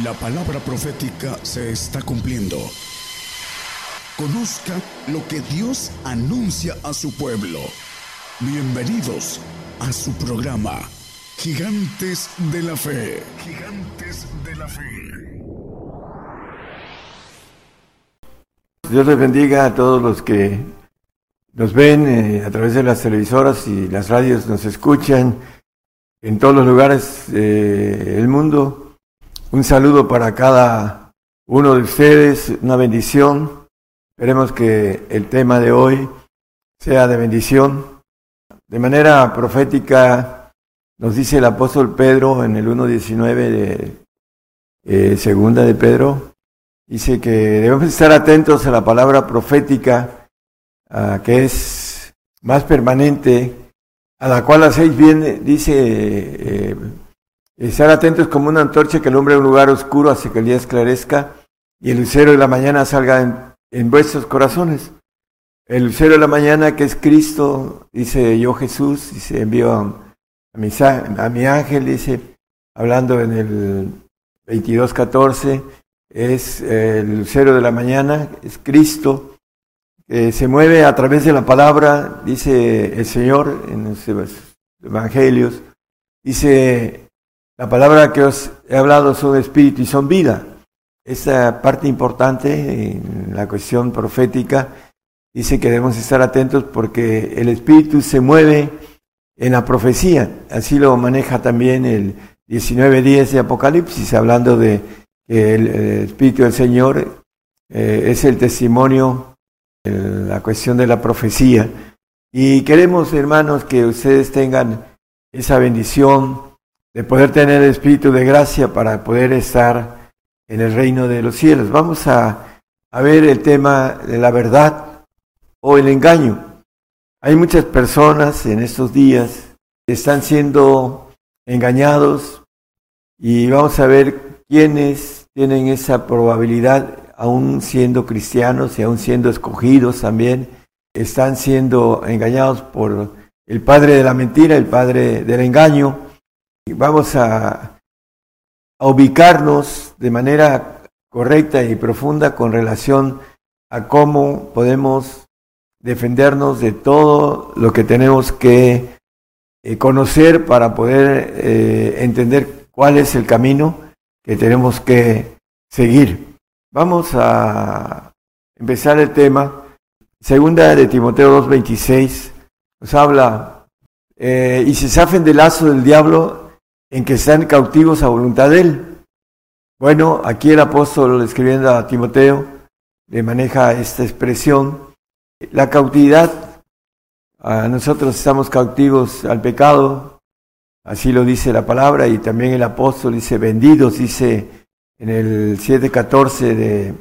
La palabra profética se está cumpliendo. Conozca lo que Dios anuncia a su pueblo. Bienvenidos a su programa, Gigantes de la Fe. Gigantes de la Fe. Dios les bendiga a todos los que nos ven eh, a través de las televisoras y las radios, nos escuchan en todos los lugares del mundo. Un saludo para cada uno de ustedes, una bendición. Esperemos que el tema de hoy sea de bendición. De manera profética nos dice el apóstol Pedro en el 1.19 de eh, segunda de Pedro, dice que debemos estar atentos a la palabra profética que es más permanente, a la cual hacéis bien, dice eh, Estar atentos como una antorcha que alumbra un lugar oscuro hasta que el día esclarezca y el lucero de la mañana salga en, vuestros corazones. El lucero de la mañana que es Cristo, dice yo Jesús, se envió a, mi, a mi ángel, dice, hablando en el 22.14, es el lucero de la mañana, es Cristo, se mueve a través de la palabra, dice el Señor en los evangelios, dice la palabra que os he hablado son espíritu y son vida. Esa parte importante en la cuestión profética dice que debemos estar atentos porque el espíritu se mueve en la profecía. Así lo maneja también el 19.10 de Apocalipsis, hablando de que el, espíritu del Señor eh, es el testimonio, en la cuestión de la profecía. Y queremos, hermanos, que ustedes tengan esa bendición de poder tener el espíritu de gracia para poder estar en el reino de los cielos. Vamos a, a ver el tema de la verdad o el engaño. Hay muchas personas en estos días que están siendo engañados y vamos a ver quiénes tienen esa probabilidad, aún siendo cristianos y aún siendo escogidos también, están siendo engañados por el padre de la mentira, el padre del engaño Vamos a, ubicarnos de manera correcta y profunda con relación a cómo podemos defendernos de todo lo que tenemos que eh, conocer para poder eh, entender cuál es el camino que tenemos que seguir. Vamos a empezar el tema. Segunda de Timoteo 2.26 nos habla, eh, y se zafen del lazo del diablo en que están cautivos a voluntad de Él. Bueno, aquí el apóstol escribiendo a Timoteo le maneja esta expresión. La cautividad, nosotros estamos cautivos al pecado, así lo dice la palabra, y también el apóstol dice vendidos, dice en el 7.14 de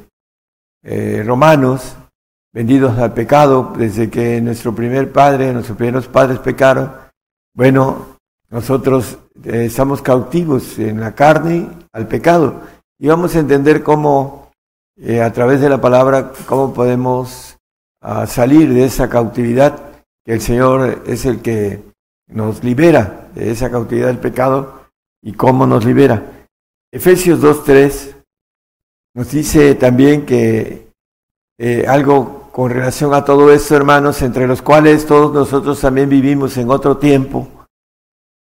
eh, Romanos, vendidos al pecado, desde que nuestro primer padre, nuestros primeros padres pecaron. Bueno, nosotros eh, estamos cautivos en la carne al pecado y vamos a entender cómo eh, a través de la palabra, cómo podemos ah, salir de esa cautividad, que el Señor es el que nos libera de esa cautividad del pecado y cómo nos libera. Efesios 2.3 nos dice también que eh, algo con relación a todo esto, hermanos, entre los cuales todos nosotros también vivimos en otro tiempo,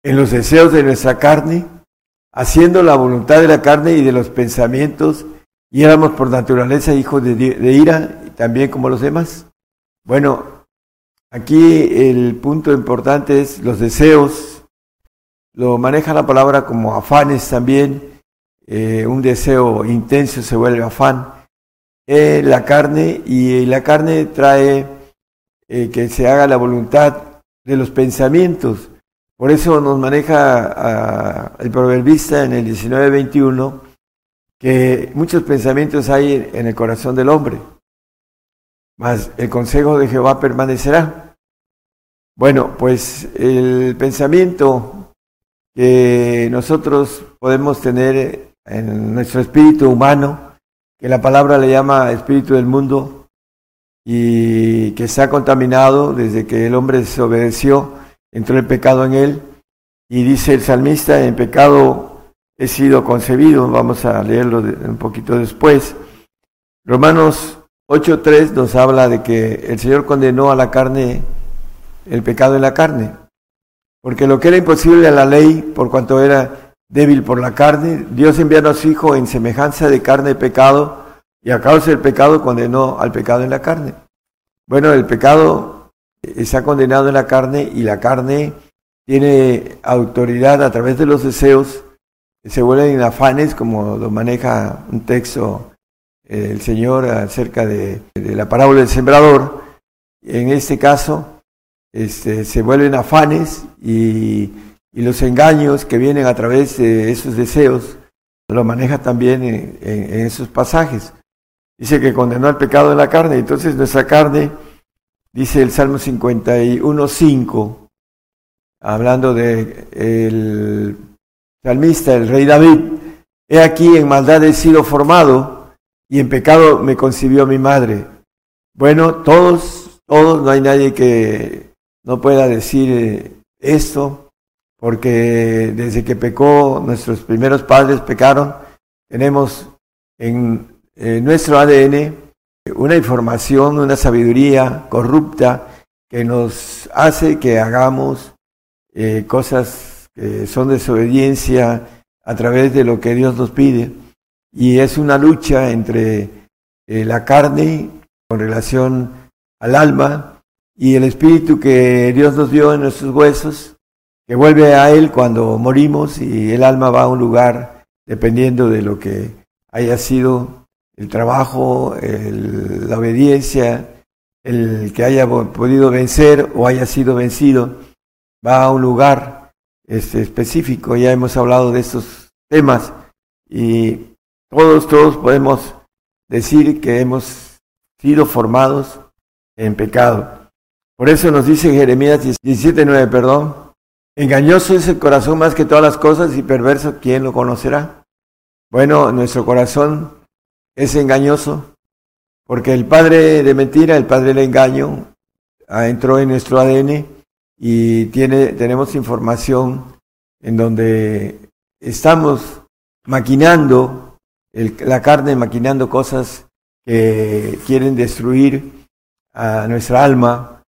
en los deseos de nuestra carne, haciendo la voluntad de la carne y de los pensamientos, y éramos por naturaleza hijos de, ira, también como los demás. Bueno, aquí el punto importante es los deseos, lo maneja la palabra como afanes también, eh, un deseo intenso se vuelve afán. Eh, la carne y la carne trae eh, que se haga la voluntad de los pensamientos. Por eso nos maneja el proverbista en el 19:21 que muchos pensamientos hay en el corazón del hombre, mas el consejo de Jehová permanecerá. Bueno, pues el pensamiento que nosotros podemos tener en nuestro espíritu humano, que la palabra le llama espíritu del mundo, y que está contaminado desde que el hombre desobedeció, entró el pecado en él y dice el salmista, en pecado he sido concebido. Vamos a leerlo un poquito después. Romanos 8.3 nos habla de que el Señor condenó a la carne el pecado en la carne. Porque lo que era imposible a la ley, por cuanto era débil por la carne, Dios envió a su Hijo en semejanza de carne y pecado, y a causa del pecado condenó al pecado en la carne. Bueno, el pecado está condenado en la carne y la carne tiene autoridad a través de los deseos, se vuelven afanes, como lo maneja un texto eh, el Señor acerca de, la parábola del sembrador. En este caso, este, se vuelven afanes y, los engaños que vienen a través de esos deseos, lo maneja también en, en esos pasajes. Dice que condenó el pecado de la carne, entonces nuestra carne, dice el Salmo 51.5, hablando de el salmista, el rey David, he aquí en maldad he sido formado y en pecado me concibió mi madre. Bueno, todos, todos, no hay nadie que no pueda decir eh, esto, porque desde que pecó, nuestros primeros padres pecaron, tenemos en, nuestro ADN una información, una sabiduría corrupta que nos hace que hagamos eh, cosas que son desobediencia a través de lo que Dios nos pide. Y es una lucha entre eh, la carne con relación al alma y el espíritu que Dios nos dio en nuestros huesos, que vuelve a Él cuando morimos y el alma va a un lugar dependiendo de lo que haya sido el trabajo, la obediencia, el que haya podido vencer o haya sido vencido va a un lugar este, específico. Ya hemos hablado de estos temas y todos, todos podemos decir que hemos sido formados en pecado. Por eso nos dice Jeremías 17.9, perdón, engañoso es el corazón más que todas las cosas y perverso, ¿quién lo conocerá? Bueno, nuestro corazón es engañoso porque el padre de mentira, el padre del engaño, ah, entró en nuestro ADN y tiene, tenemos información en donde estamos maquinando la carne, maquinando cosas que quieren destruir a nuestra alma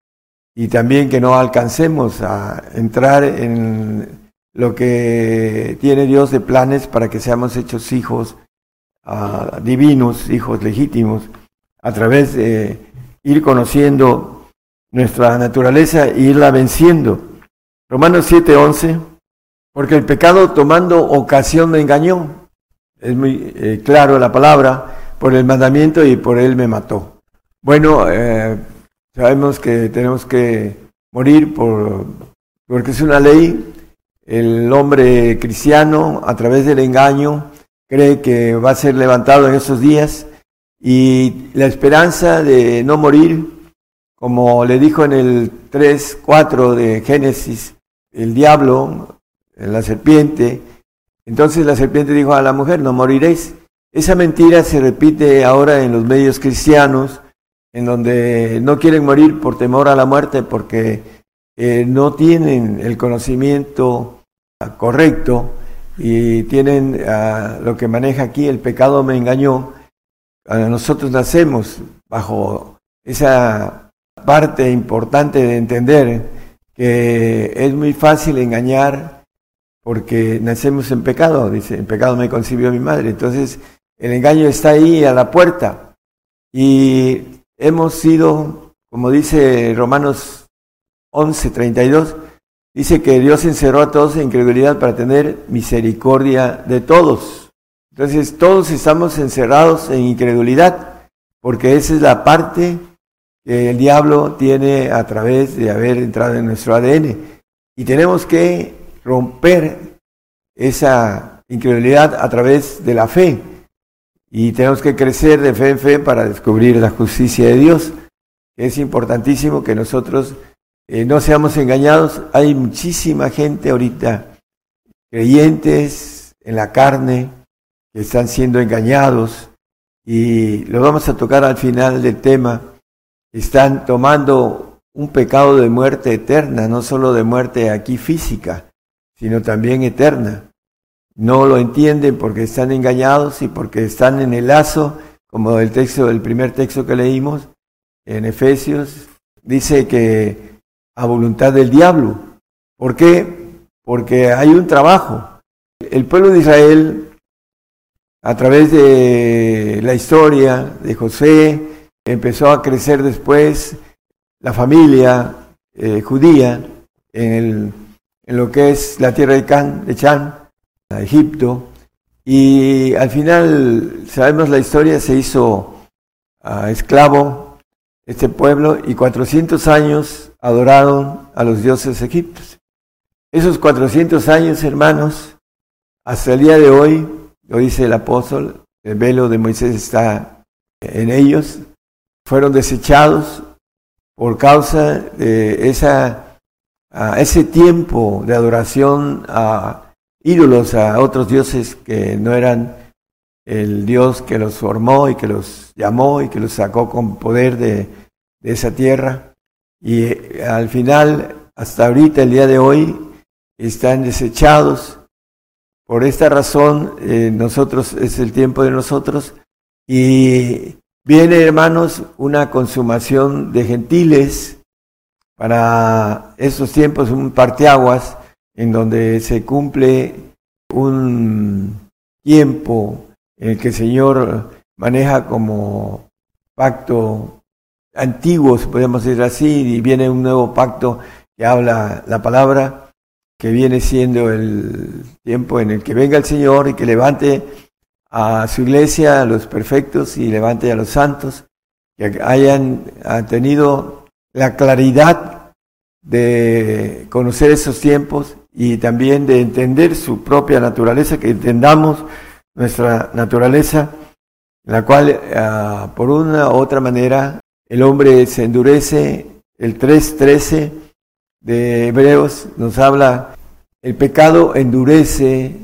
y también que no alcancemos a entrar en lo que tiene Dios de planes para que seamos hechos hijos uh, divinos, hijos legítimos, a través de ir conociendo nuestra naturaleza e irla venciendo. Romanos 7:11, porque el pecado tomando ocasión me engañó. Es muy eh, claro la palabra, por el mandamiento y por él me mató. Bueno, eh, sabemos que tenemos que morir por, porque es una ley. El hombre cristiano, a través del engaño, cree que va a ser levantado en esos días. Y la esperanza de no morir como le dijo en el 3, 4 de Génesis, el diablo, la serpiente, entonces la serpiente dijo a la mujer, no moriréis. Esa mentira se repite ahora en los medios cristianos, en donde no quieren morir por temor a la muerte porque eh, no tienen el conocimiento correcto y tienen ah, lo que maneja aquí, el pecado me engañó. nosotros nacemos bajo esa parte importante de entender que es muy fácil engañar porque nacemos en pecado, dice, en pecado me concibió mi madre. Entonces, el engaño está ahí a la puerta. Y hemos sido, como dice Romanos 11, 32, dice que Dios encerró a todos en incredulidad para tener misericordia de todos. Entonces, todos estamos encerrados en incredulidad, porque esa es la parte que el diablo tiene a través de haber entrado en nuestro ADN. Y tenemos que romper esa incredulidad a través de la fe. Y tenemos que crecer de fe en fe para descubrir la justicia de Dios. Es importantísimo que nosotros eh, no seamos engañados. Hay muchísima gente ahorita, creyentes en la carne, que están siendo engañados. Y lo vamos a tocar al final del tema están tomando un pecado de muerte eterna, no solo de muerte aquí física, sino también eterna. no lo entienden porque están engañados y porque están en el lazo, como el texto, el primer texto que leímos en Efesios, dice que a voluntad del diablo. ¿Por qué? Porque hay un trabajo. El pueblo de Israel, a través de la historia de José, empezó a crecer después la familia eh, judía en, en, lo que es la tierra de, Can, de Chan, Egipto, y al final, sabemos la historia, se hizo esclavo este pueblo y 400 años adoraron a los dioses egipcios. Esos 400 años, hermanos, hasta el día de hoy, lo dice el apóstol, el velo de Moisés está en ellos, fueron desechados por causa de esa, ese tiempo de adoración a ídolos, a otros dioses que no eran el Dios que los formó y que los llamó y que los sacó con poder de, esa tierra. Y eh, al final, hasta ahorita, el día de hoy, están desechados. Por esta razón, eh, nosotros es el tiempo de nosotros. Y viene, hermanos, una consumación de gentiles para esos tiempos, un parteaguas en donde se cumple un tiempo el que el Señor maneja como pacto antiguo, podemos decir así, y viene un nuevo pacto que habla la palabra, que viene siendo el tiempo en el que venga el Señor y que levante a su iglesia, a los perfectos y levante a los santos, que hayan tenido la claridad de conocer esos tiempos y también de entender su propia naturaleza, que entendamos nuestra naturaleza, la cual ah, por una u otra manera el hombre se endurece. El 3.13 de Hebreos nos habla, el pecado endurece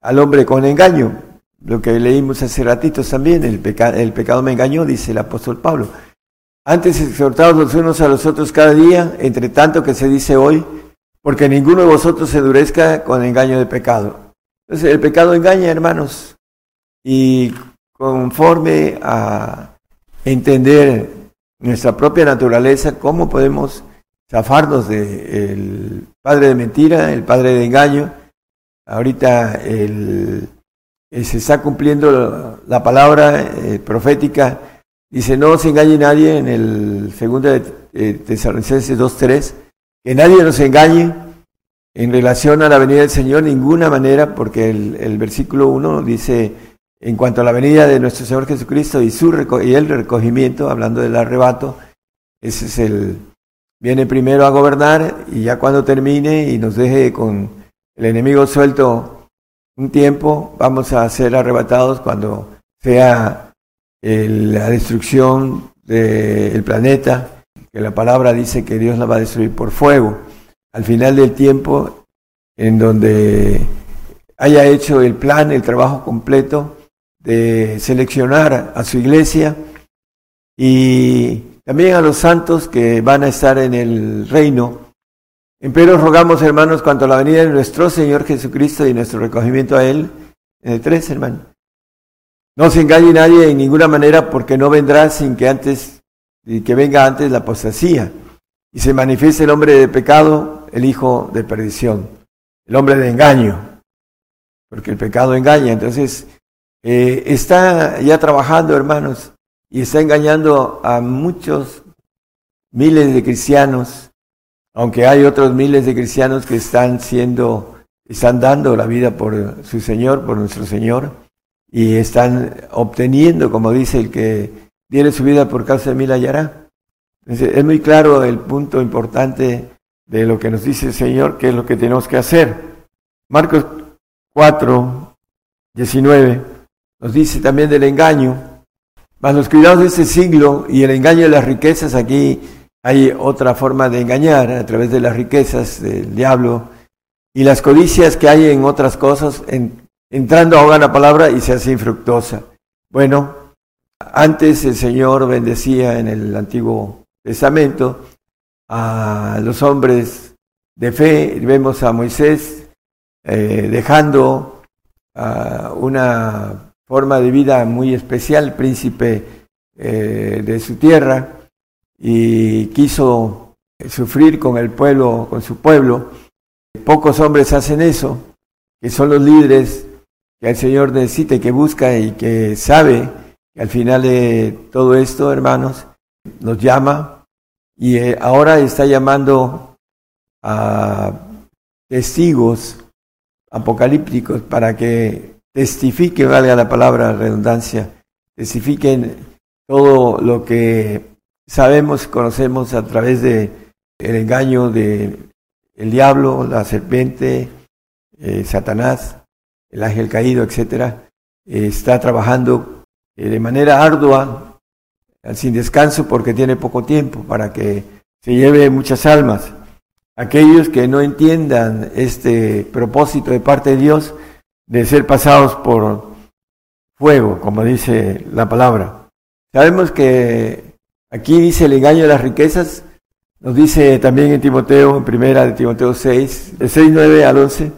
al hombre con engaño. Lo que leímos hace ratitos también, el, el pecado me engañó, dice el apóstol Pablo. Antes exhortados los unos a los otros cada día, entre tanto que se dice hoy, porque ninguno de vosotros se endurezca con engaño de pecado. Entonces, el pecado engaña, hermanos, y conforme a entender nuestra propia naturaleza, cómo podemos zafarnos del padre de mentira, el padre de engaño. Ahorita el, eh, se está cumpliendo la palabra eh, profética. Dice, no se engañe nadie en el segundo de eh, Tesalonicenses 2.3 que nadie nos engañe en relación a la venida del Señor, ninguna manera, porque el, versículo 1 dice, en cuanto a la venida de nuestro Señor Jesucristo y, su y el recogimiento, hablando del arrebato, ese es el, viene primero a gobernar y ya cuando termine y nos deje con el enemigo suelto un tiempo, vamos a ser arrebatados cuando sea la destrucción del planeta que la palabra dice que Dios la va a destruir por fuego. Al final del tiempo, en donde haya hecho el plan, el trabajo completo de seleccionar a su iglesia y también a los santos que van a estar en el reino. Pero rogamos, hermanos, cuanto a la venida de nuestro Señor Jesucristo y nuestro recogimiento a Él, en el 3, hermano. No se engañe nadie en ninguna manera porque no vendrá sin que antes y que venga antes la apostasía y se manifieste el hombre de pecado, el hijo de perdición, el hombre de engaño, porque el pecado engaña. Entonces, eh, está ya trabajando, hermanos, y está engañando a muchos miles de cristianos, aunque hay otros miles de cristianos que están siendo, están dando la vida por su Señor, por nuestro Señor, y están obteniendo, como dice el que diere su vida por causa de mí la. Es muy claro el punto importante de lo que nos dice el Señor, que es lo que tenemos que hacer. Marcos 4, 19 nos dice también del engaño. Mas los cuidados de este siglo y el engaño de las riquezas, aquí hay otra forma de engañar a través de las riquezas del diablo y las codicias que hay en otras cosas, entrando ahogan la palabra y se hace infructuosa. Bueno, antes el Señor bendecía en el Antiguo Testamento a los hombres de fe. Vemos a Moisés eh, dejando a una forma de vida muy especial, príncipe eh, de su tierra, y quiso sufrir con el pueblo, con su pueblo. Pocos hombres hacen eso, que son los líderes que el Señor necesita que busca y que sabe que al final de todo esto, hermanos, nos llama y eh, ahora está llamando a testigos apocalípticos para que testifiquen, valga la palabra redundancia, testifiquen todo lo que sabemos, conocemos a través de el engaño de el diablo, la serpiente, eh, Satanás, el ángel caído, etcétera, eh, está trabajando de manera ardua, sin descanso, porque tiene poco tiempo para que se lleve muchas almas. Aquellos que no entiendan este propósito de parte de Dios de ser pasados por fuego, como dice la palabra. Sabemos que aquí dice el engaño de las riquezas, nos dice también en Timoteo, en primera de Timoteo 6, de 6, 9 al 11,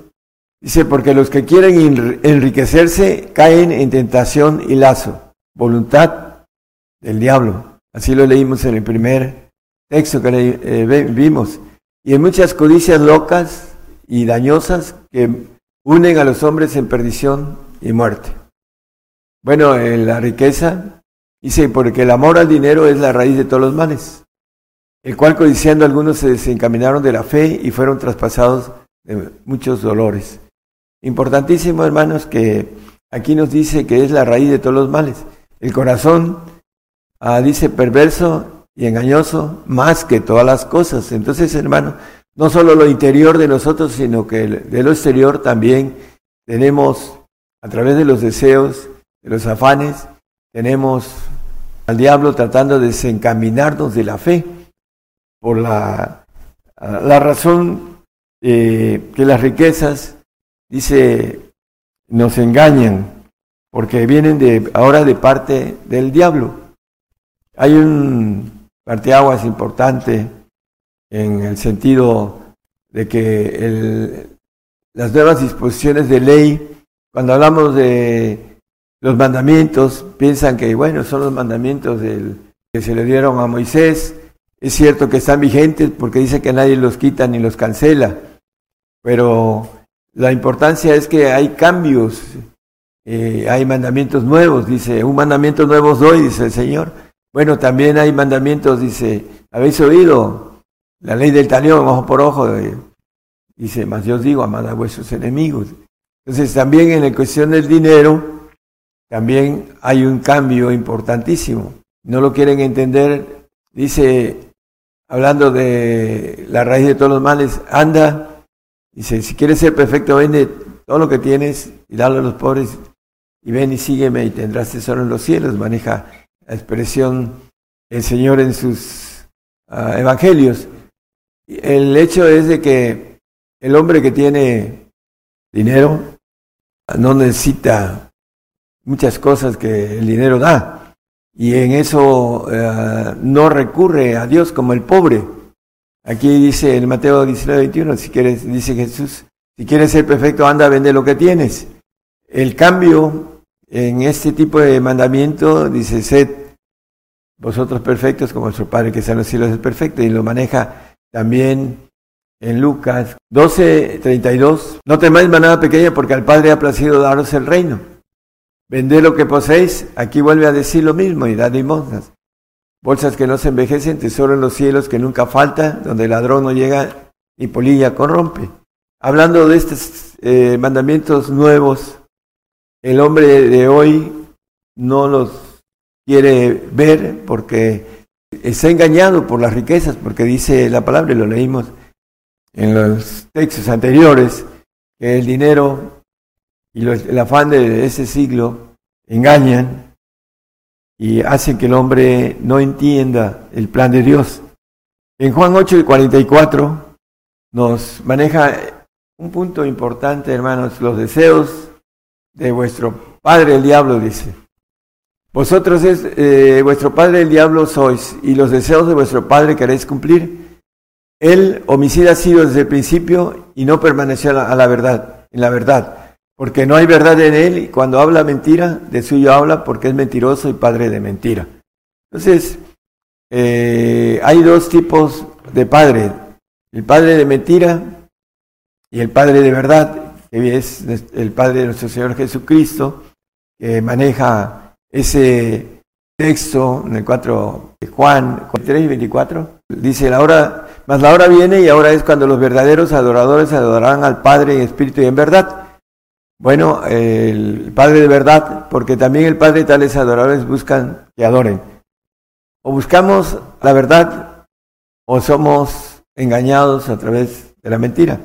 dice, porque los que quieren enriquecerse caen en tentación y lazo, voluntad del diablo. Así lo leímos en el primer texto que eh, vimos. Y en muchas codicias locas y dañosas que unen a los hombres en perdición y muerte. Bueno, en la riqueza dice, porque el amor al dinero es la raíz de todos los males, el cual codiciando algunos se desencaminaron de la fe y fueron traspasados de muchos dolores. Importantísimo, hermanos, que aquí nos dice que es la raíz de todos los males. El corazón, ah, dice, perverso y engañoso más que todas las cosas. Entonces, hermanos, no solo lo interior de nosotros, sino que de lo exterior también tenemos, a través de los deseos, de los afanes, tenemos al diablo tratando de desencaminarnos de la fe por la, la razón eh, que las riquezas, dice, nos engañan, porque vienen de, ahora de parte del diablo. Hay un parteaguas importante en el sentido de que las nuevas disposiciones de ley, cuando hablamos de los mandamientos, piensan que, bueno, son los mandamientos del, que se le dieron a Moisés. Es cierto que están vigentes porque dice que nadie los quita ni los cancela, pero la importancia es que hay cambios, eh, hay mandamientos nuevos, dice, un mandamiento nuevo os doy, dice el Señor. Bueno, también hay mandamientos, dice, ¿habéis oído? La ley del talión, ojo por ojo, dice, más yo digo, amad a vuestros enemigos. Entonces también en la cuestión del dinero, también hay un cambio importantísimo. No lo quieren entender, dice, hablando de la raíz de todos los males, anda, dice, si quieres ser perfecto, vende todo lo que tienes y dalo a los pobres y ven y sígueme y tendrás tesoro en los cielos. Maneja la expresión el Señor en sus ah, evangelios. El hecho es de que el hombre que tiene dinero no necesita muchas cosas que el dinero da y en eso eh, no recurre a Dios como el pobre. Aquí dice en Mateo 19, 21, si quieres, dice Jesús, si quieres ser perfecto, anda a vender lo que tienes. El cambio en este tipo de mandamiento dice, sed vosotros perfectos como vuestro Padre que está en los cielos es perfecto y lo maneja también en Lucas 12, 32. No temáis manada pequeña porque al Padre ha placido daros el reino. Vended lo que poseéis. Aquí vuelve a decir lo mismo y dad limosnas. Bolsas que no se envejecen, tesoro en los cielos que nunca falta, donde el ladrón no llega y polilla corrompe. Hablando de estos eh, mandamientos nuevos, el hombre de hoy no los quiere ver porque está engañado por las riquezas, porque dice la palabra, y lo leímos en los textos anteriores, que el dinero y el afán de ese siglo engañan y hacen que el hombre no entienda el plan de Dios. En Juan 8 y 44 nos maneja un punto importante, hermanos, los deseos de vuestro padre el diablo, dice. Vosotros es eh, vuestro padre el diablo sois, y los deseos de vuestro padre queréis cumplir. Él homicida ha sido desde el principio y no permaneció a la, verdad, en la verdad, porque no hay verdad en él y cuando habla mentira, de suyo habla porque es mentiroso y padre de mentira. Entonces, eh, hay dos tipos de padre, el padre de mentira y el padre de verdad, es el padre de nuestro Señor Jesucristo, que maneja ese texto en el 4 de Juan 3 y 24, dice la hora, más la hora viene y ahora es cuando los verdaderos adoradores adorarán al Padre en espíritu y en verdad bueno, el Padre de verdad, porque también el Padre tales adoradores buscan que adoren. O buscamos la verdad o somos engañados a través de la mentira.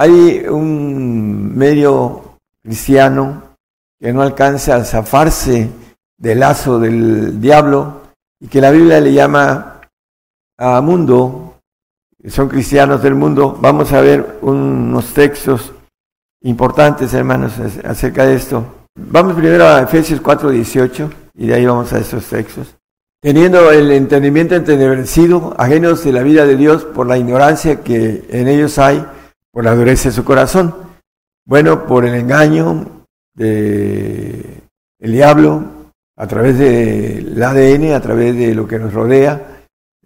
Hay un medio cristiano que no alcanza a zafarse del lazo del diablo y que la Biblia le llama a mundo, son cristianos del mundo. Vamos a ver unos textos importantes, hermanos, acerca de esto. Vamos primero a Efesios 4:18 y de ahí vamos a esos textos. Teniendo el entendimiento entenebrecido, ajenos de la vida de Dios por la ignorancia que en ellos hay, por la dureza de su corazón. Bueno, por el engaño del el diablo, a través del ADN, a través de lo que nos rodea,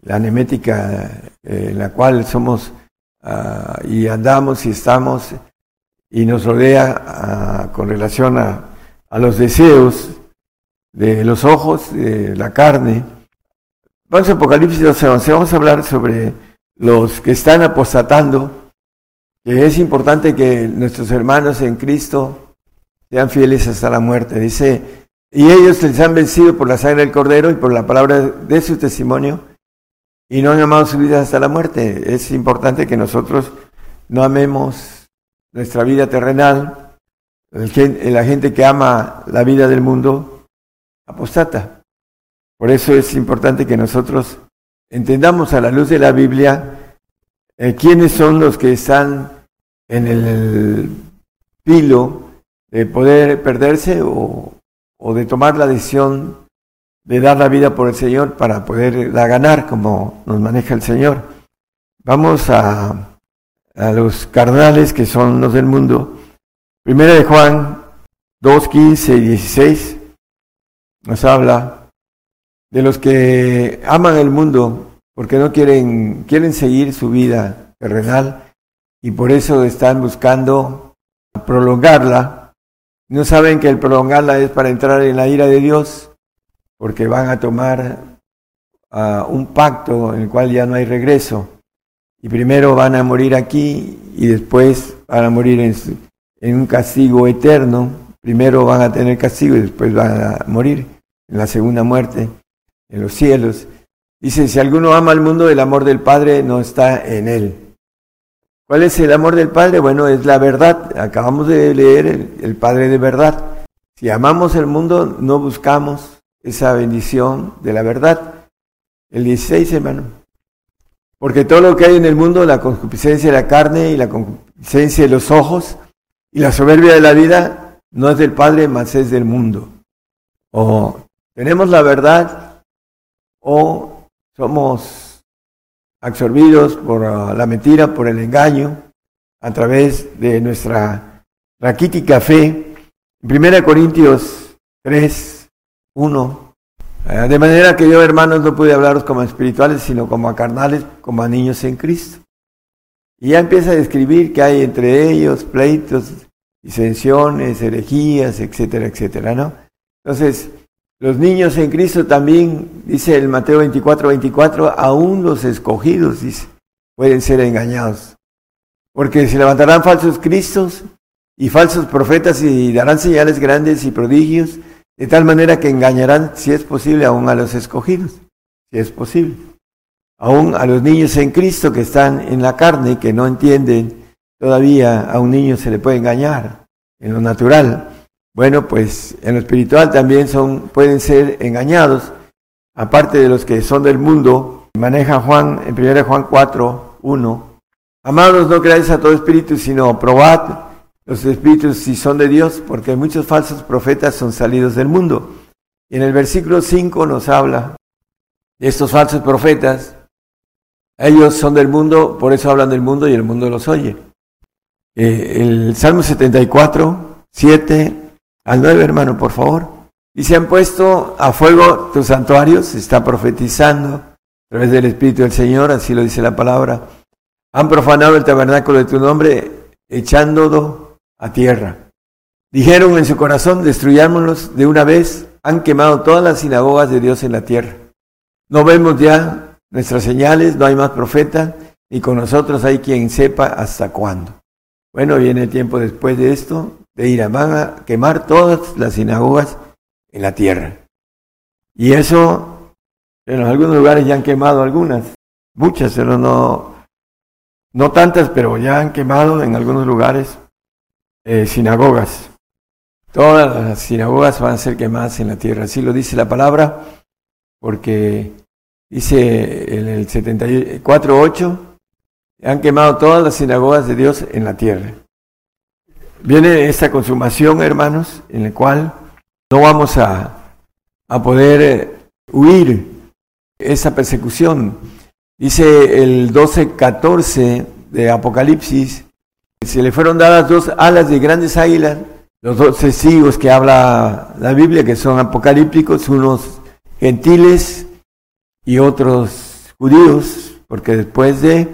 la nemética eh, en la cual somos ah, y andamos y estamos y nos rodea ah, con relación a, los deseos de los ojos, de la carne. Vamos a Apocalipsis 12, vamos a hablar sobre los que están apostatando, es importante que nuestros hermanos en Cristo sean fieles hasta la muerte. Dice, y ellos les han vencido por la sangre del cordero y por la palabra de su testimonio, y no han amado su vida hasta la muerte. Es importante que nosotros no amemos nuestra vida terrenal, la gente que ama la vida del mundo apostata. Por eso es importante que nosotros entendamos a la luz de la Biblia eh, quiénes son los que están en el filo de poder perderse o, de tomar la decisión de dar la vida por el Señor para poderla ganar como nos maneja el Señor. Vamos a a los carnales que son los del mundo. Primera de Juan 2, 15 y 16 nos habla de los que aman el mundo porque no quieren, quieren seguir su vida terrenal y por eso están buscando prolongarla. No saben que el prolongarla es para entrar en la ira de Dios porque van a tomar uh, un pacto en el cual ya no hay regreso y primero van a morir aquí y después van a morir en, un castigo eterno. Primero van a tener castigo y después van a morir en la segunda muerte, en los cielos. Dice, si alguno ama al mundo, el amor del Padre no está en él. ¿Cuál es el amor del Padre? Bueno, es la verdad. Acabamos de leer el, Padre de verdad. Si amamos el mundo, no buscamos esa bendición de la verdad. El 16, hermano. Porque todo lo que hay en el mundo, la concupiscencia de la carne y la concupiscencia de los ojos y la soberbia de la vida, no es del Padre, más es del mundo. O tenemos la verdad o somos absorbidos por ah, la mentira, por el engaño, a través de nuestra raquítica fe. En 1 Corintios 3, 1 eh, de manera que yo, hermanos, no pude hablaros como espirituales, sino como a carnales, como a niños en Cristo. Y ya empieza a describir que hay entre ellos pleitos, disensiones, herejías, etcétera, etcétera, ¿no? Entonces, los niños en Cristo también, dice el Mateo 24, 24, aún los escogidos, dice, pueden ser engañados. Porque se levantarán falsos cristos y falsos profetas y darán señales grandes y prodigios de tal manera que engañarán, si es posible, aún a los escogidos, si es posible. Aún a los niños en Cristo que están en la carne, que no entienden todavía, a un niño se le puede engañar en lo natural. Bueno, pues en lo espiritual también son, pueden ser engañados, aparte de los que son del mundo, maneja Juan en 1 Juan 4, 1. Amados, no creáis a todo espíritu, sino probad los espíritus si son de Dios, porque muchos falsos profetas son salidos del mundo. Y en el versículo 5 nos habla de estos falsos profetas. Ellos son del mundo, por eso hablan del mundo y el mundo los oye. Eh, el Salmo 74, 7 al 9, hermano, por favor. Y se han puesto a fuego tus santuarios, se está profetizando a través del Espíritu del Señor, así lo dice la palabra. Han profanado el tabernáculo de tu nombre, echándolo a tierra. Dijeron en su corazón, destruyámoslos de una vez. Han quemado todas las sinagogas de Dios en la tierra. No vemos ya nuestras señales, no hay más profeta, y con nosotros hay quien sepa hasta cuándo. Bueno, viene el tiempo después de esto, de ir a, van a quemar todas las sinagogas en la tierra. Y eso, en algunos lugares ya han quemado algunas, muchas, pero no, no tantas, pero ya han quemado en algunos lugares eh, sinagogas. Todas las sinagogas van a ser quemadas en la tierra. Así lo dice la palabra, porque dice en el 74.8, han quemado todas las sinagogas de Dios en la tierra. Viene esta consumación, hermanos, en la cual no vamos a, poder eh, huir esa persecución. Dice el 12.14 de Apocalipsis, se le fueron dadas dos alas de grandes águilas los dos testigos que habla la Biblia, que son apocalípticos, unos gentiles y otros judíos, porque después de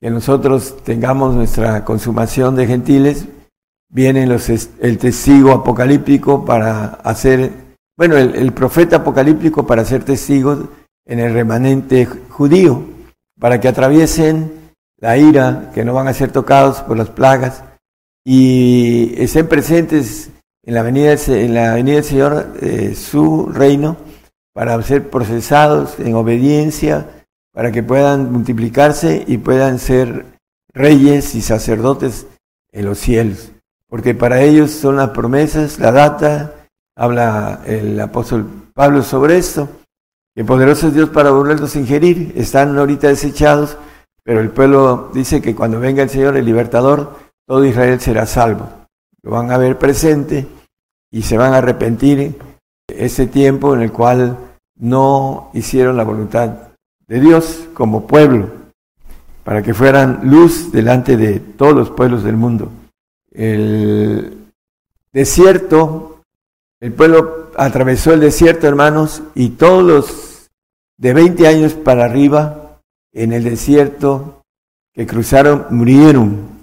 que nosotros tengamos nuestra consumación de gentiles, viene los, el testigo apocalíptico para hacer, bueno, el, profeta apocalíptico para ser testigos en el remanente judío, para que atraviesen la ira, que no van a ser tocados por las plagas, y estén presentes en la venida, en la venida del Señor eh, su reino para ser procesados en obediencia, para que puedan multiplicarse y puedan ser reyes y sacerdotes en los cielos. Porque para ellos son las promesas, la data, habla el apóstol Pablo sobre esto, que poderoso es Dios para volverlos a ingerir, están ahorita desechados, pero el pueblo dice que cuando venga el Señor, el libertador, todo Israel será salvo. Lo van a ver presente y se van a arrepentir ese tiempo en el cual no hicieron la voluntad de Dios como pueblo, para que fueran luz delante de todos los pueblos del mundo. El desierto, el pueblo atravesó el desierto, hermanos, y todos los de 20 años para arriba en el desierto que cruzaron murieron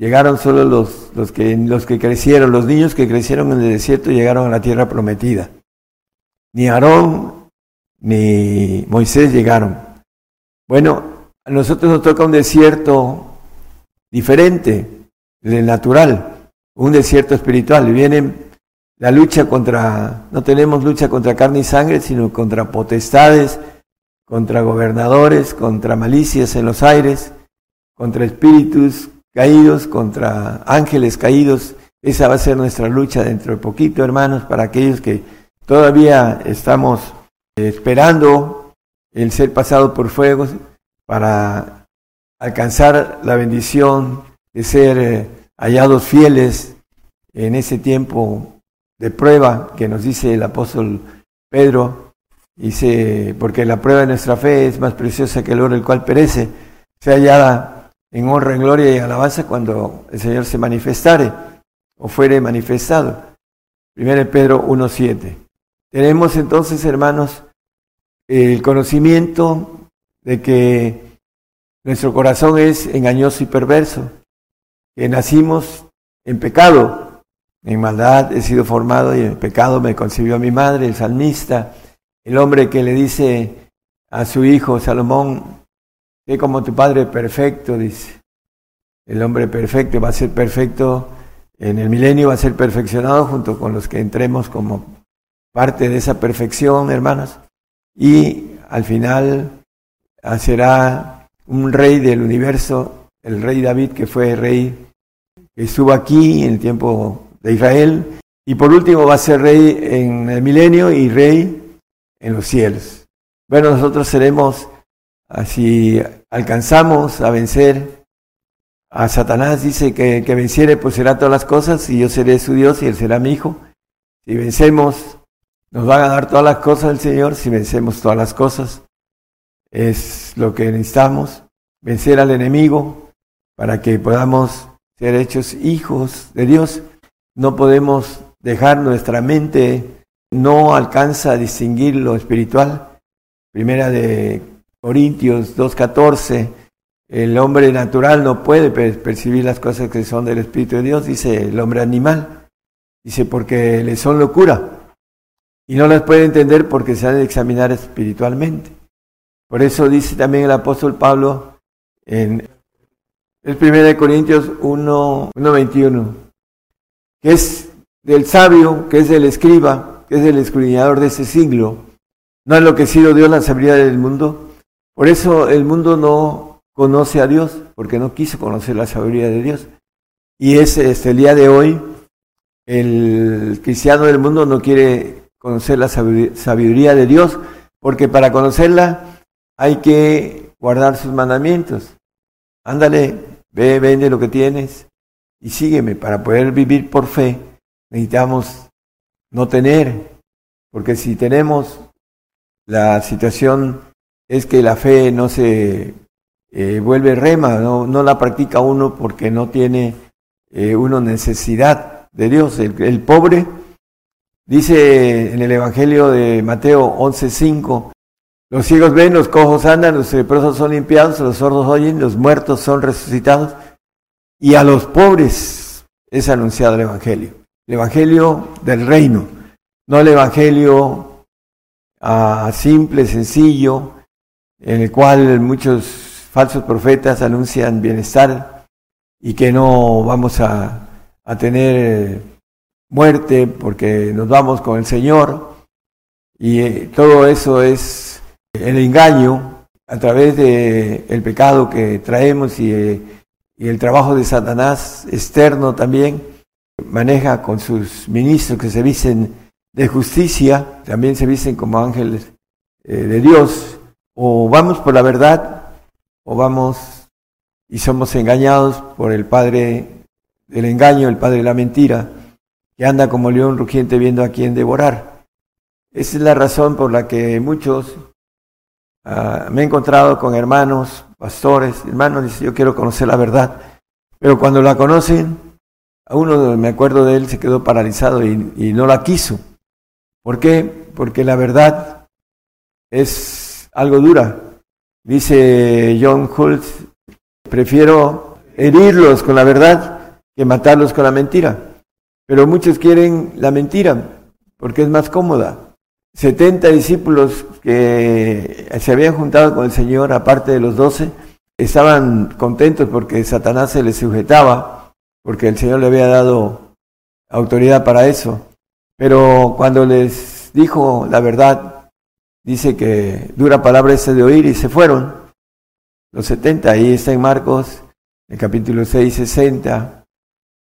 Llegaron solo los, los, que, los que crecieron, los niños que crecieron en el desierto llegaron a la tierra prometida. Ni Aarón ni Moisés llegaron. Bueno, a nosotros nos toca un desierto diferente del natural, un desierto espiritual. Viene la lucha contra, no tenemos lucha contra carne y sangre, sino contra potestades, contra gobernadores, contra malicias en los aires, contra espíritus caídos, contra ángeles caídos. Esa va a ser nuestra lucha dentro de poquito, hermanos, para aquellos que todavía estamos esperando el ser pasado por fuego para alcanzar la bendición de ser eh, hallados fieles en ese tiempo de prueba que nos dice el apóstol Pedro. Dice, porque la prueba de nuestra fe es más preciosa que el oro el cual perece, sea hallada en honra, en gloria y alabanza cuando el Señor se manifestare o fuere manifestado. 1 Pedro 1.7. Tenemos entonces, hermanos, el conocimiento de que nuestro corazón es engañoso y perverso, que nacimos en pecado, en maldad he sido formado y en pecado me concibió mi madre, el salmista, el hombre que le dice a su hijo Salomón, Sé como tu Padre perfecto, dice. El hombre perfecto va a ser perfecto en el milenio, va a ser perfeccionado junto con los que entremos como parte de esa perfección, hermanos. Y al final será un rey del universo, el rey David, que fue rey que estuvo aquí en el tiempo de Israel. Y por último va a ser rey en el milenio y rey en los cielos. Bueno, nosotros seremos Así alcanzamos a vencer a Satanás, dice que, que venciere pues será todas las cosas y yo seré su Dios y él será mi hijo. Si vencemos, nos van a dar todas las cosas el Señor, si vencemos todas las cosas. Es lo que necesitamos, vencer al enemigo para que podamos ser hechos hijos de Dios. No podemos dejar nuestra mente, no alcanza a distinguir lo espiritual. Primera de Corintios 2.14, el hombre natural no puede percibir las cosas que son del Espíritu de Dios, dice el hombre animal. Dice, porque le son locura. Y no las puede entender porque se han de examinar espiritualmente. Por eso dice también el apóstol Pablo en el 1 Corintios 1.21, que es del sabio, que es del escriba, que es el escudriñador de ese siglo. No ha enloquecido Dios la sabiduría del mundo. Por eso el mundo no conoce a Dios, porque no quiso conocer la sabiduría de Dios. Y es este, el día de hoy, el cristiano del mundo no quiere conocer la sabiduría de Dios, porque para conocerla hay que guardar sus mandamientos. Ándale, ve, vende lo que tienes y sígueme. Para poder vivir por fe necesitamos no tener, porque si tenemos, la situación es que la fe no se eh, vuelve rema, no, no, la practica uno porque no tiene eh, uno necesidad de Dios. El, el, pobre, dice en el Evangelio de Mateo 11.5, los ciegos ven, los cojos andan, los leprosos son limpiados, los sordos oyen, los muertos son resucitados. Y a los pobres es anunciado el Evangelio. El Evangelio del reino, no el Evangelio ah, simple, sencillo, en el cual muchos falsos profetas anuncian bienestar y que no vamos a, tener muerte porque nos vamos con el Señor. Y eh, todo eso es el engaño a través del el pecado que traemos y, y, el trabajo de Satanás externo también, maneja con sus ministros que se visten de justicia, también se visten como ángeles eh, de Dios, o vamos por la verdad, o vamos y somos engañados por el padre del engaño, el padre de la mentira, que anda como león rugiente viendo a quién devorar. Esa es la razón por la que muchos Ah, me he encontrado con hermanos, pastores, hermanos, dice, yo quiero conocer la verdad. Pero cuando la conocen, a uno me acuerdo de él, se quedó paralizado y, no la quiso. ¿Por qué? Porque la verdad es algo dura. Dice John Holtz, prefiero herirlos con la verdad que matarlos con la mentira. Pero muchos quieren la mentira porque es más cómoda. 70 discípulos que se habían juntado con el Señor, aparte de los 12, estaban contentos porque Satanás se les sujetaba, porque el Señor le había dado autoridad para eso. Pero cuando les dijo la verdad, dice que dura palabra ese de oír y se fueron. Los 70, ahí está en Marcos, el capítulo 6, 60.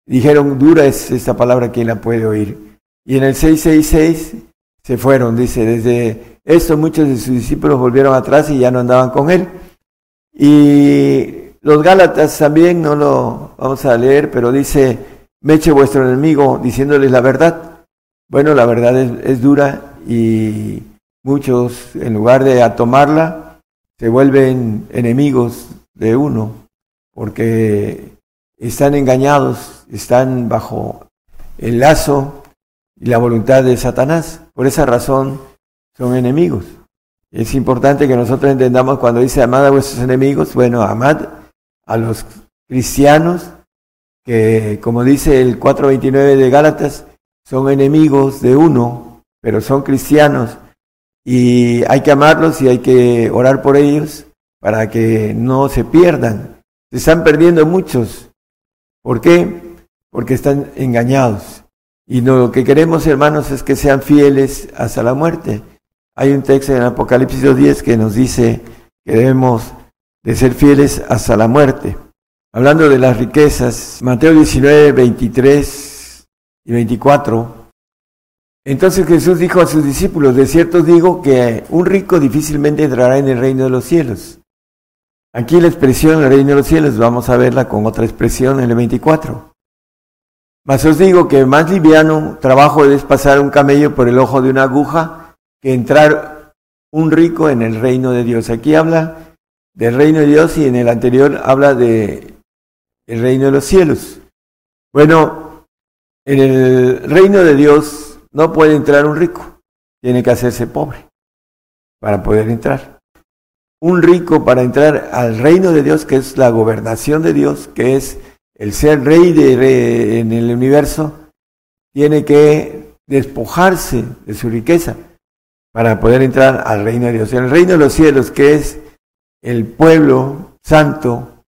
Dijeron, dura es esta palabra, ¿quién la puede oír? Y en el 666 se fueron, dice, desde esto muchos de sus discípulos volvieron atrás y ya no andaban con él. Y los Gálatas también, no lo vamos a leer, pero dice, meche vuestro enemigo diciéndoles la verdad. Bueno, la verdad es, dura y muchos, en lugar de a tomarla, se vuelven enemigos de uno, porque están engañados, están bajo el lazo y la voluntad de Satanás. Por esa razón son enemigos. Es importante que nosotros entendamos cuando dice amad a vuestros enemigos, bueno, amad a los cristianos que, como dice el 4.29 de Gálatas, son enemigos de uno, pero son cristianos y hay que amarlos y hay que orar por ellos para que no se pierdan. Se están perdiendo muchos. ¿Por qué? Porque están engañados. Y lo que queremos, hermanos, es que sean fieles hasta la muerte. Hay un texto en Apocalipsis 2.10 que nos dice que debemos de ser fieles hasta la muerte. Hablando de las riquezas, Mateo 19, 23 y 24. Entonces Jesús dijo a sus discípulos, de cierto digo que un rico difícilmente entrará en el reino de los cielos. Aquí la expresión el reino de los cielos, vamos a verla con otra expresión en el 24. Mas os digo que más liviano trabajo es pasar un camello por el ojo de una aguja que entrar un rico en el reino de Dios. Aquí habla del reino de Dios y en el anterior habla de el reino de los cielos. Bueno, en el reino de Dios no puede entrar un rico, tiene que hacerse pobre para poder entrar. Un rico para entrar al reino de Dios, que es la gobernación de Dios, que es el ser rey, de, en el universo, tiene que despojarse de su riqueza para poder entrar al reino de Dios. En el reino de los cielos, que es el pueblo santo,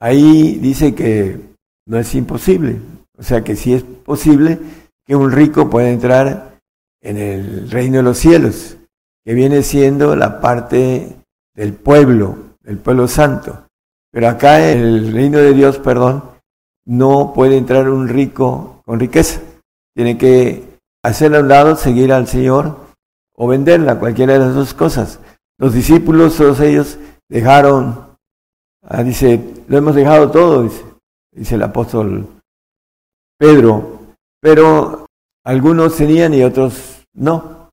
ahí dice que no es imposible. O sea que sí es posible que un rico pueda entrar en el reino de los cielos, que viene siendo la parte del pueblo, del pueblo santo. Pero acá el reino de Dios, perdón, no puede entrar un rico con riqueza. Tiene que hacerle a un lado, seguir al Señor o venderla, cualquiera de las dos cosas. Los discípulos, todos ellos, dejaron, ah, dice, lo hemos dejado todo, dice el apóstol Pedro, pero algunos tenían y otros no.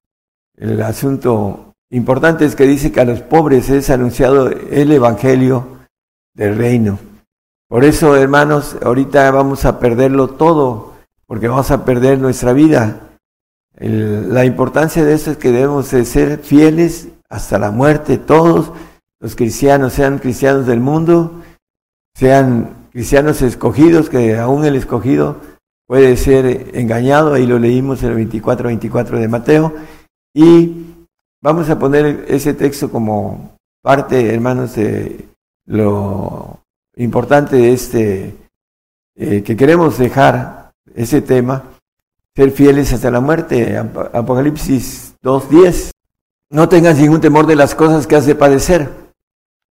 El asunto importante es que dice que a los pobres es anunciado el Evangelio del reino. Por eso, hermanos, ahorita vamos a perderlo todo, porque vamos a perder nuestra vida. la importancia de eso es que debemos de ser fieles hasta la muerte, todos los cristianos, sean cristianos del mundo, sean cristianos escogidos, que aún el escogido puede ser engañado, ahí lo leímos en el 24-24 de Mateo, y vamos a poner ese texto como parte, hermanos, de lo importante este, eh, que queremos dejar ese tema, ser fieles hasta la muerte, Apocalipsis 2.10. No tengas ningún temor de las cosas que has de padecer.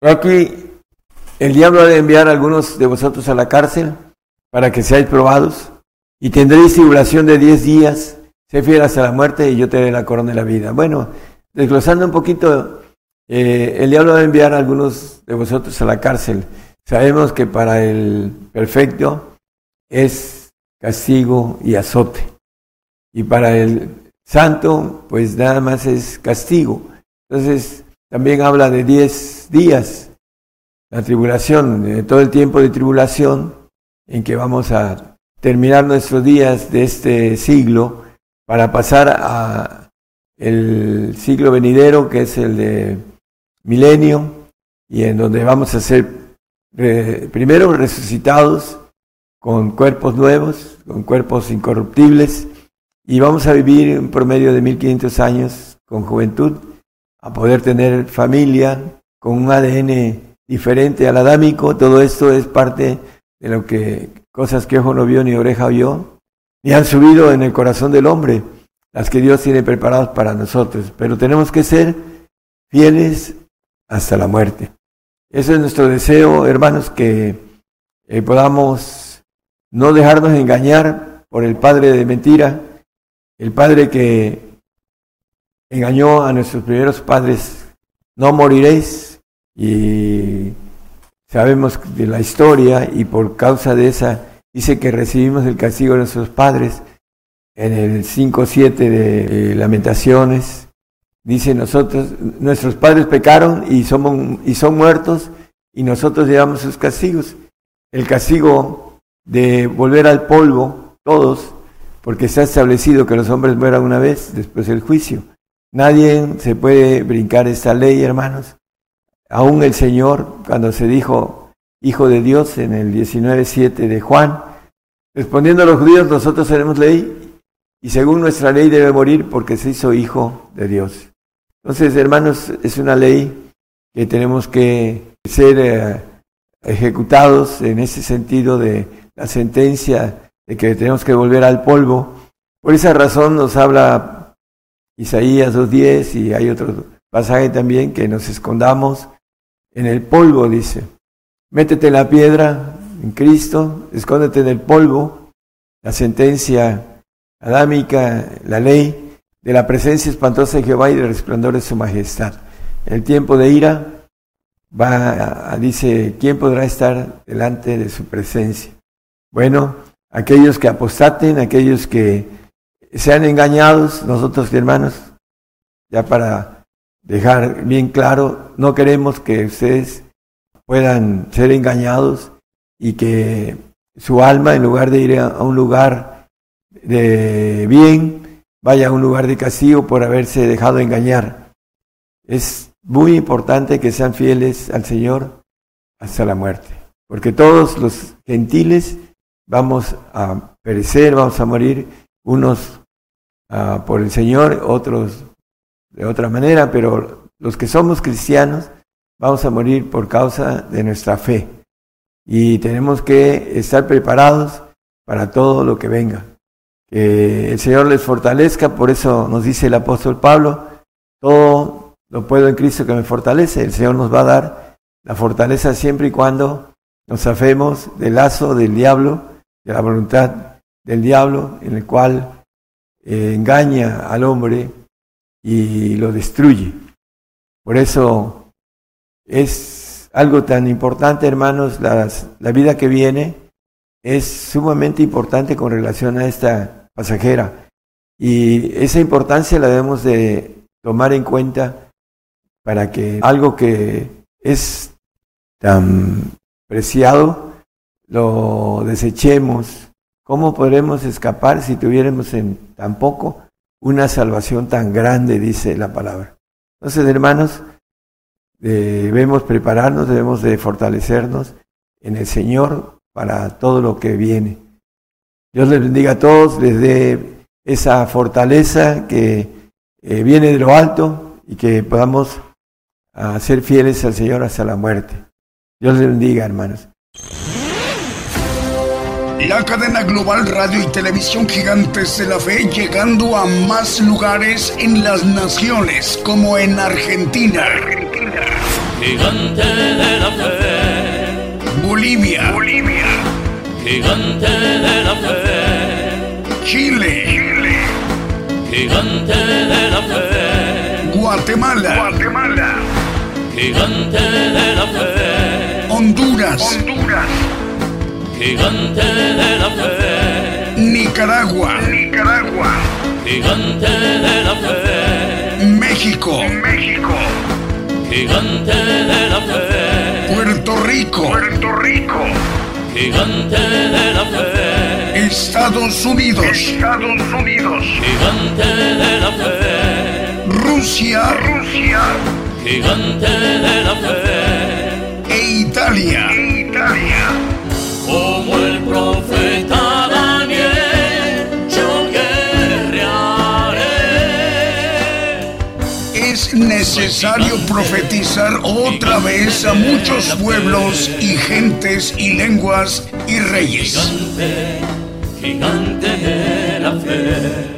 Aquí el diablo ha de enviar a algunos de vosotros a la cárcel para que seáis probados y tendréis tribulación de diez días, sé fiel hasta la muerte y yo te daré la corona de la vida. Bueno, desglosando un poquito, eh, el diablo va a enviar a algunos de vosotros a la cárcel. Sabemos que para el perfecto es castigo y azote. Y para el santo, pues nada más es castigo. Entonces, también habla de diez días, la tribulación, todo el tiempo de tribulación en que vamos a terminar nuestros días de este siglo para pasar a el siglo venidero, que es el de milenio, y en donde vamos a ser primero resucitados con cuerpos nuevos, con cuerpos incorruptibles, y vamos a vivir un promedio de 1500 años con juventud, a poder tener familia, con un ADN diferente al adámico, todo esto es parte de lo que cosas que ojo no vio ni oreja vio, ni han subido en el corazón del hombre, las que Dios tiene preparadas para nosotros, pero tenemos que ser fieles hasta la muerte. Ese es nuestro deseo, hermanos, que eh, podamos no dejarnos engañar por el padre de mentira, el padre que engañó a nuestros primeros padres, no moriréis, y sabemos de la historia, y por causa de esa, dice que recibimos el castigo de nuestros padres en el 5.7 de Lamentaciones, Dice nosotros, nuestros padres pecaron y, somos, y son muertos y nosotros llevamos sus castigos. El castigo de volver al polvo, todos, porque se ha establecido que los hombres mueran una vez después del juicio. Nadie se puede brincar esta ley, hermanos. Aún el Señor, cuando se dijo Hijo de Dios en el 19.7 de Juan, respondiendo a los judíos, nosotros tenemos ley y según nuestra ley debe morir porque se hizo Hijo de Dios. Entonces, hermanos, es una ley que tenemos que ser eh, ejecutados en ese sentido de la sentencia de que tenemos que volver al polvo. Por esa razón nos habla Isaías 2.10 y hay otro pasaje también que nos escondamos en el polvo, dice. Métete en la piedra, en Cristo, escóndete en el polvo, la sentencia adámica, la ley, de la presencia espantosa de Jehová y del resplandor de su majestad. En el tiempo de ira, va, dice, ¿quién podrá estar delante de su presencia? Bueno, aquellos que apostaten, aquellos que sean engañados, nosotros hermanos, ya para dejar bien claro, no queremos que ustedes puedan ser engañados y que su alma, en lugar de ir a un lugar de bien, vaya a un lugar de castigo por haberse dejado engañar. Es muy importante que sean fieles al Señor hasta la muerte, porque todos los gentiles vamos a perecer, vamos a morir, unos uh, por el Señor, otros de otra manera, pero los que somos cristianos vamos a morir por causa de nuestra fe y tenemos que estar preparados para todo lo que venga. Que el Señor les fortalezca, por eso nos dice el apóstol Pablo, todo lo puedo en Cristo que me fortalece, el Señor nos va a dar la fortaleza siempre y cuando nos afemos del lazo del diablo, de la voluntad del diablo, en el cual eh, engaña al hombre y lo destruye. Por eso es algo tan importante, hermanos, la vida que viene es sumamente importante con relación a esta pasajera. Y esa importancia la debemos de tomar en cuenta para que algo que es tan preciado lo desechemos. ¿Cómo podremos escapar si tuviéramos en tan poco una salvación tan grande, dice la palabra? Entonces, hermanos, debemos prepararnos, debemos de fortalecernos en el Señor para todo lo que viene. Dios les bendiga a todos, les dé esa fortaleza que eh, viene de lo alto y que podamos uh, ser fieles al Señor hasta la muerte. Dios les bendiga, hermanos. La cadena global radio y televisión gigantes de la fe llegando a más lugares en las naciones como en Argentina. Argentina. Gigante de la fe. Bolivia. Bolivia. Gigante de la fe. Chile. Chile. Gigante de la fe. Guatemala. Guatemala. Gigante de la fe. Honduras. Honduras gigante de la fe. Nicaragua, Nicaragua, gigante de la fe. México, México, gigante de la fe. Puerto Rico, Puerto Rico, gigante de la fe. Estados Unidos, Estados Unidos, gigante de la fe. Rusia, Rusia, gigante de la fe. E Italia, e Italia como el profeta necesario profetizar otra vez a muchos pueblos y gentes y lenguas y reyes. Gigante, gigante de la fe.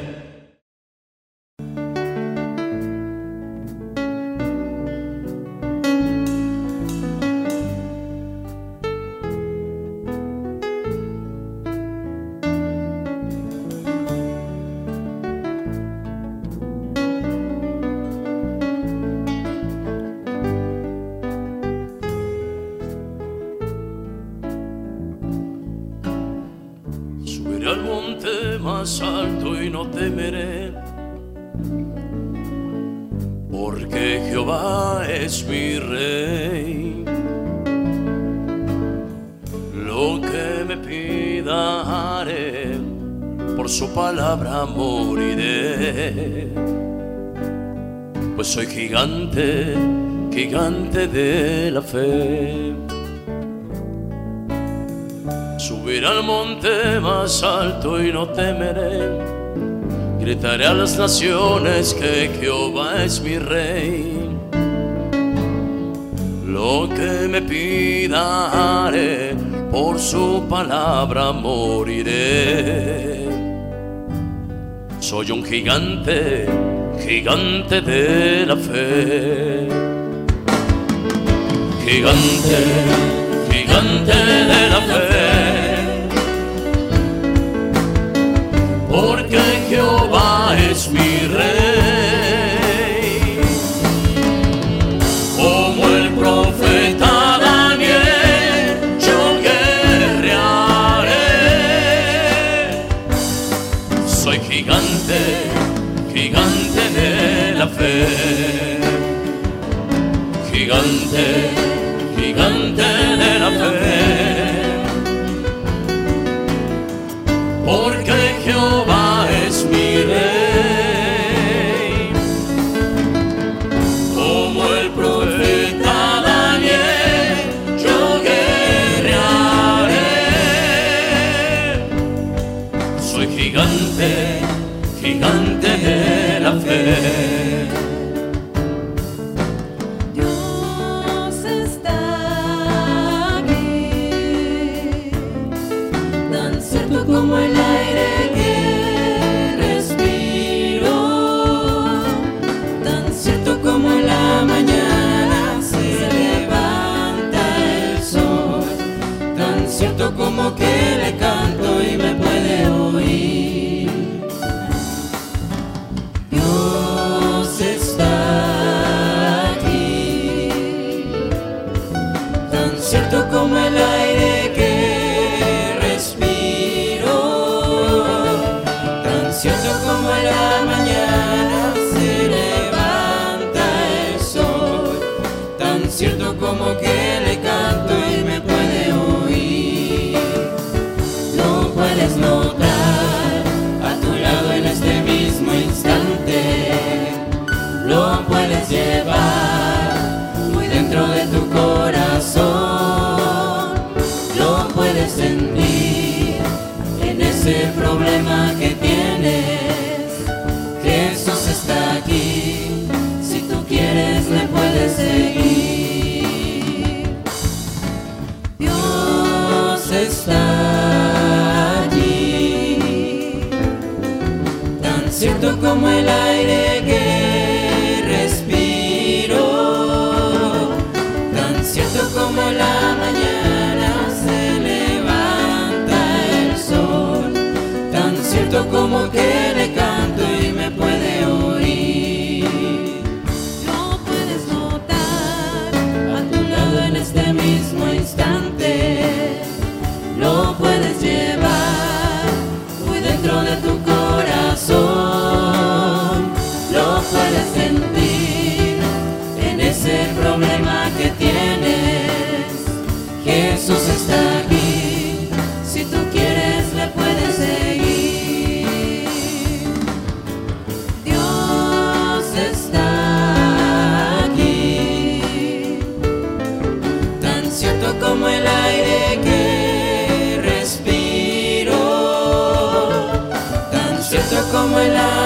Alto y no temeré, porque Jehová es mi rey. Lo que me pida haré, por su palabra moriré. Pues soy gigante, gigante de la fe. Subiré al monte más alto y no temeré. Gritaré a las naciones que Jehová es mi rey. Lo que me pida por su palabra moriré. Soy un gigante, gigante de la fe. Gigante, gigante de la fe. Jehová es mi rey. Como el profeta Daniel, yo guerrearé. Soy gigante, gigante de la fe. Gigante, gigante de la fe. Porque Jehová Dios está allí, tan cierto como el aire. vuela.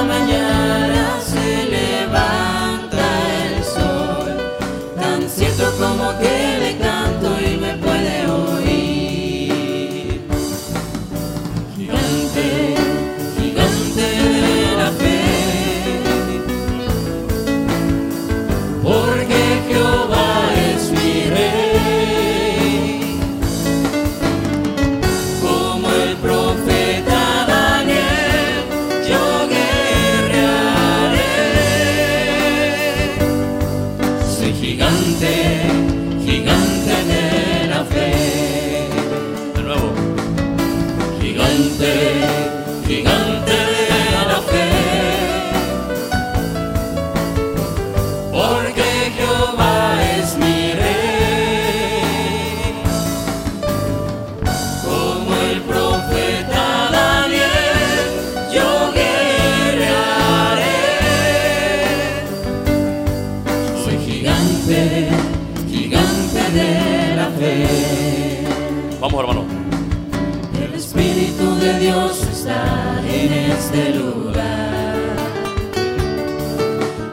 El Espíritu de Dios está en este lugar.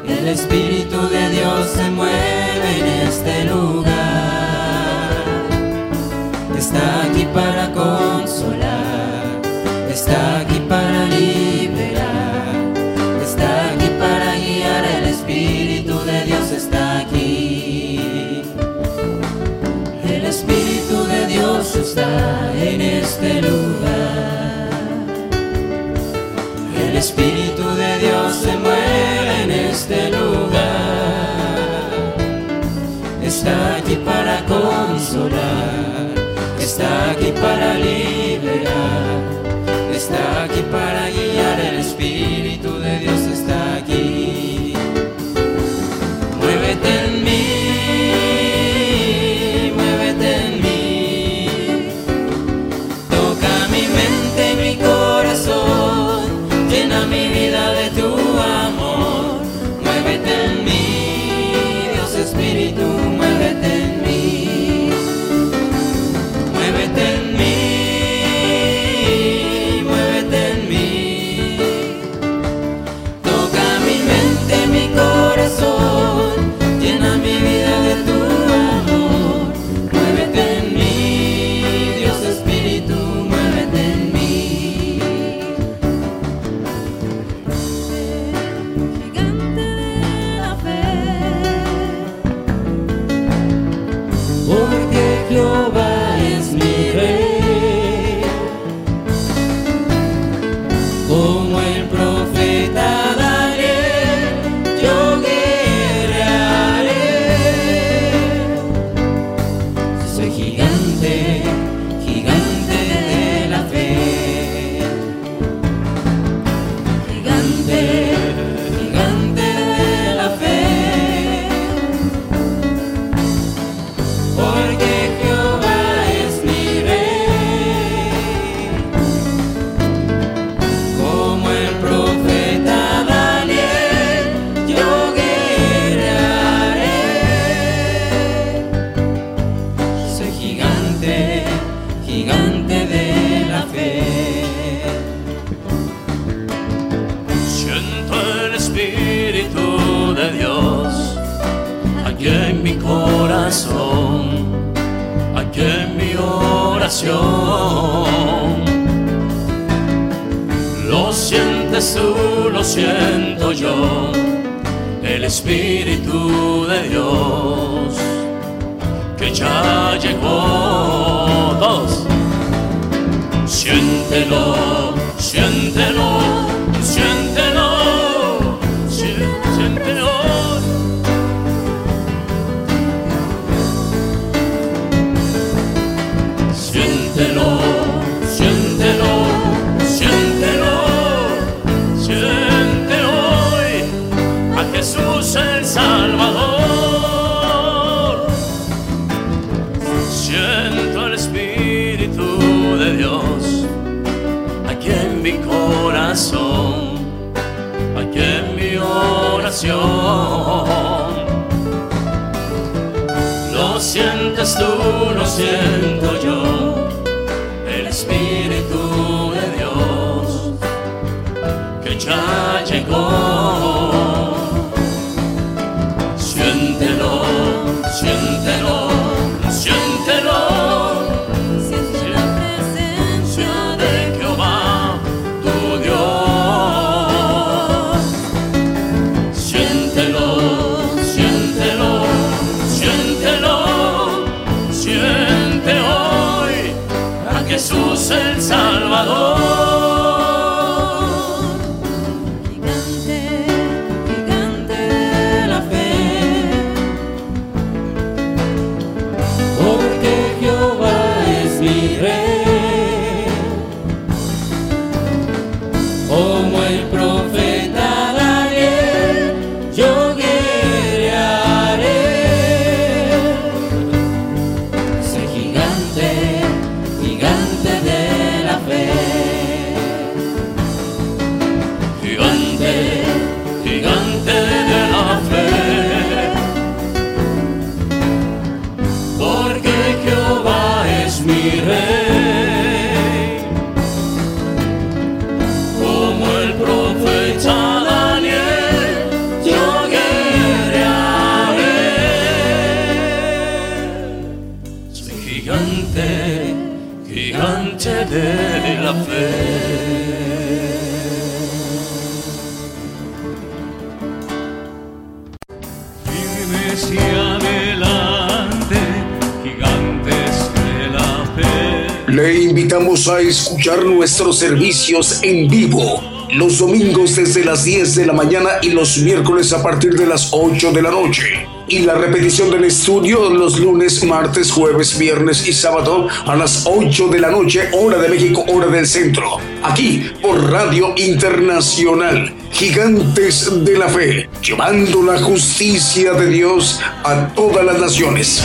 El Espíritu de Dios se mueve en este lugar. Está aquí para consolar. Está aquí para liberar. Está aquí para guiar. El Espíritu de Dios está aquí. El Espíritu Dios está en este lugar. El Espíritu de Dios se mueve en este lugar. Está aquí para consolar, está aquí para liberar, está aquí para guiar el Espíritu. corazón, aquí en mi oración. Lo sientes tú, lo siento yo, el Espíritu de Dios que ya llegó. A escuchar nuestros servicios en vivo los domingos desde las 10 de la mañana y los miércoles a partir de las 8 de la noche. Y la repetición del estudio los lunes, martes, jueves, viernes y sábado a las 8 de la noche, hora de México, hora del centro. Aquí por Radio Internacional. Gigantes de la Fe, llevando la justicia de Dios a todas las naciones.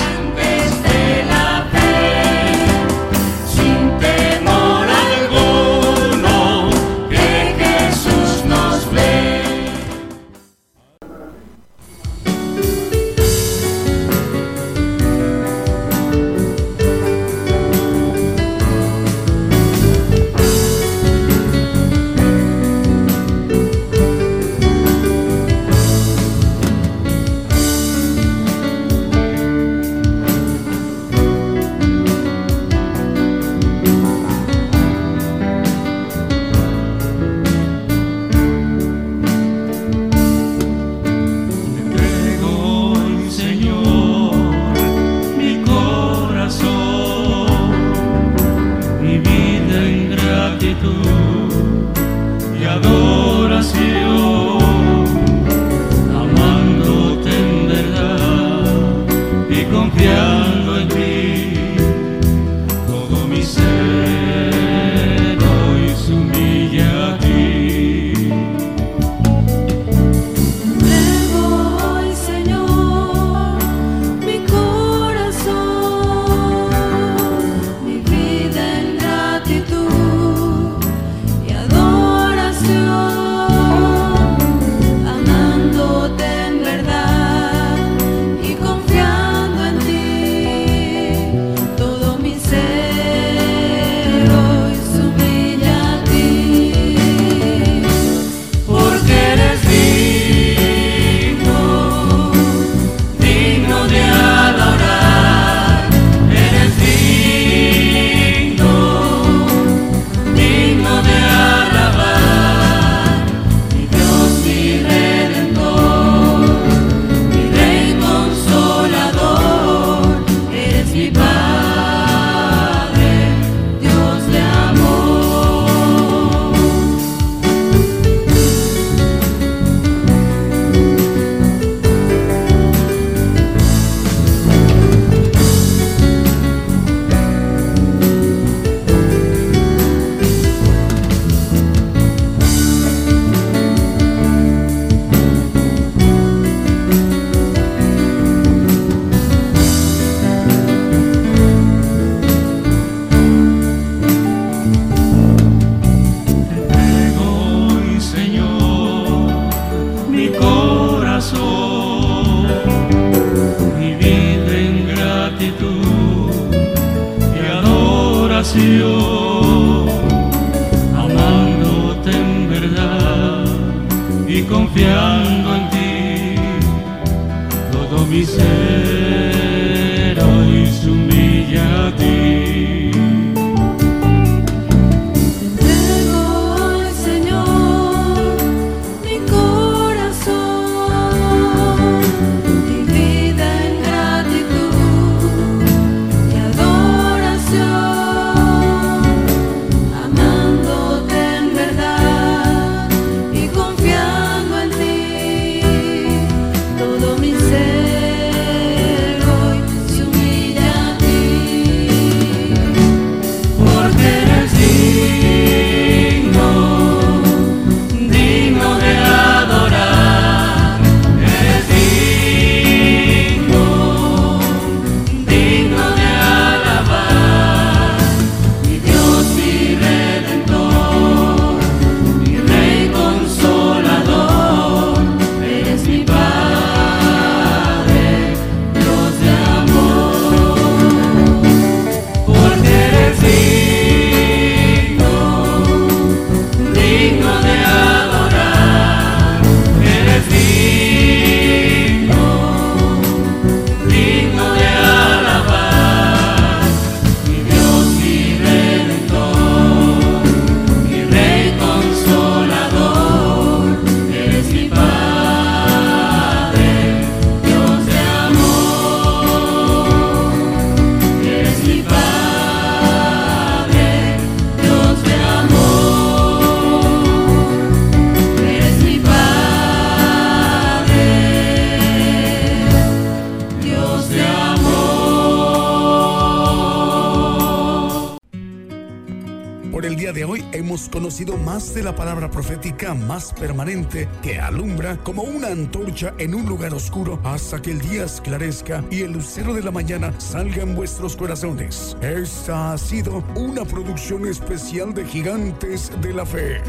Permanente que alumbra como una antorcha en un lugar oscuro hasta que el día esclarezca y el lucero de la mañana salga en vuestros corazones. Esta ha sido una producción especial de Gigantes de la Fe.